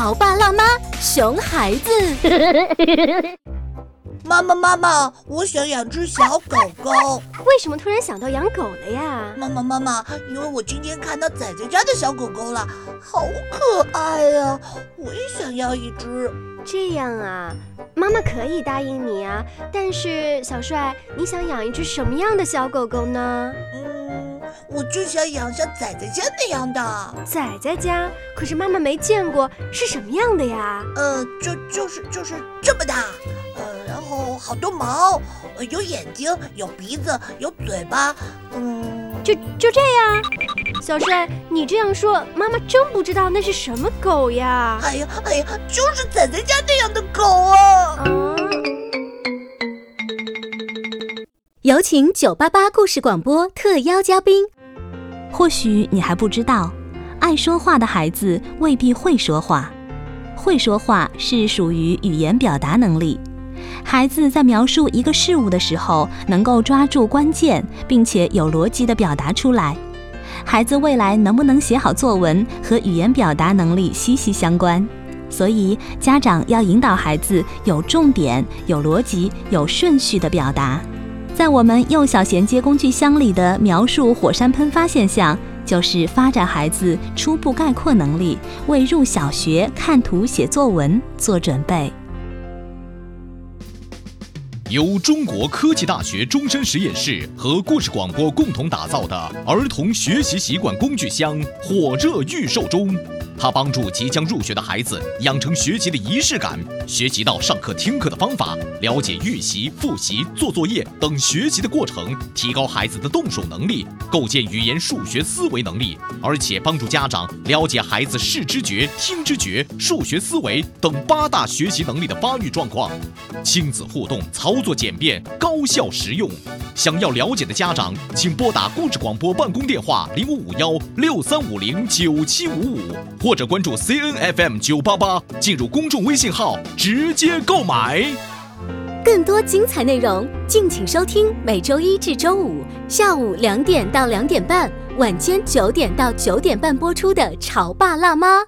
潮爸辣妈，熊孩子。妈妈妈妈，我想养只小狗狗。为什么突然想到养狗了呀？妈妈妈妈，因为我今天看到仔仔家的小狗狗了，好可爱呀！我也想要一只。这样啊，妈妈可以答应你啊。但是小帅，你想养一只什么样的小狗狗呢？嗯，我就想养像仔仔家那样的。仔仔家？可是妈妈没见过，是什么样的呀？呃，就就是就是这么大。呃然后好多毛，有眼睛，有鼻子，有嘴巴，嗯，就就这样。小帅，你这样说，妈妈真不知道那是什么狗呀？哎呀哎呀，就是仔仔家那样的狗啊！有请九八八故事广播特邀嘉宾。或许你还不知道，爱说话的孩子未必会说话，会说话是属于语言表达能力。孩子在描述一个事物的时候，能够抓住关键，并且有逻辑地表达出来。孩子未来能不能写好作文，和语言表达能力息息相关。所以，家长要引导孩子有重点、有逻辑、有顺序的表达。在我们幼小衔接工具箱里的描述火山喷发现象，就是发展孩子初步概括能力，为入小学看图写作文做准备。由中国科技大学终身实验室和故事广播共同打造的儿童学习习惯工具箱火热预售中。它帮助即将入学的孩子养成学习的仪式感，学习到上课听课的方法，了解预习、复习、做作业等学习的过程，提高孩子的动手能力，构建语言数学思维能力，而且帮助家长了解孩子视知觉、听知觉、数学思维等八大学习能力的发育状况。亲子互动，操作简便，高效实用。想要了解的家长，请拨打故事广播办公电话零五五幺六三五零九七五五或。者关注 C N F M 九八八，进入公众微信号直接购买。更多精彩内容，敬请收听每周一至周五下午两点到两点半，晚间九点到九点半播出的《潮爸辣妈》。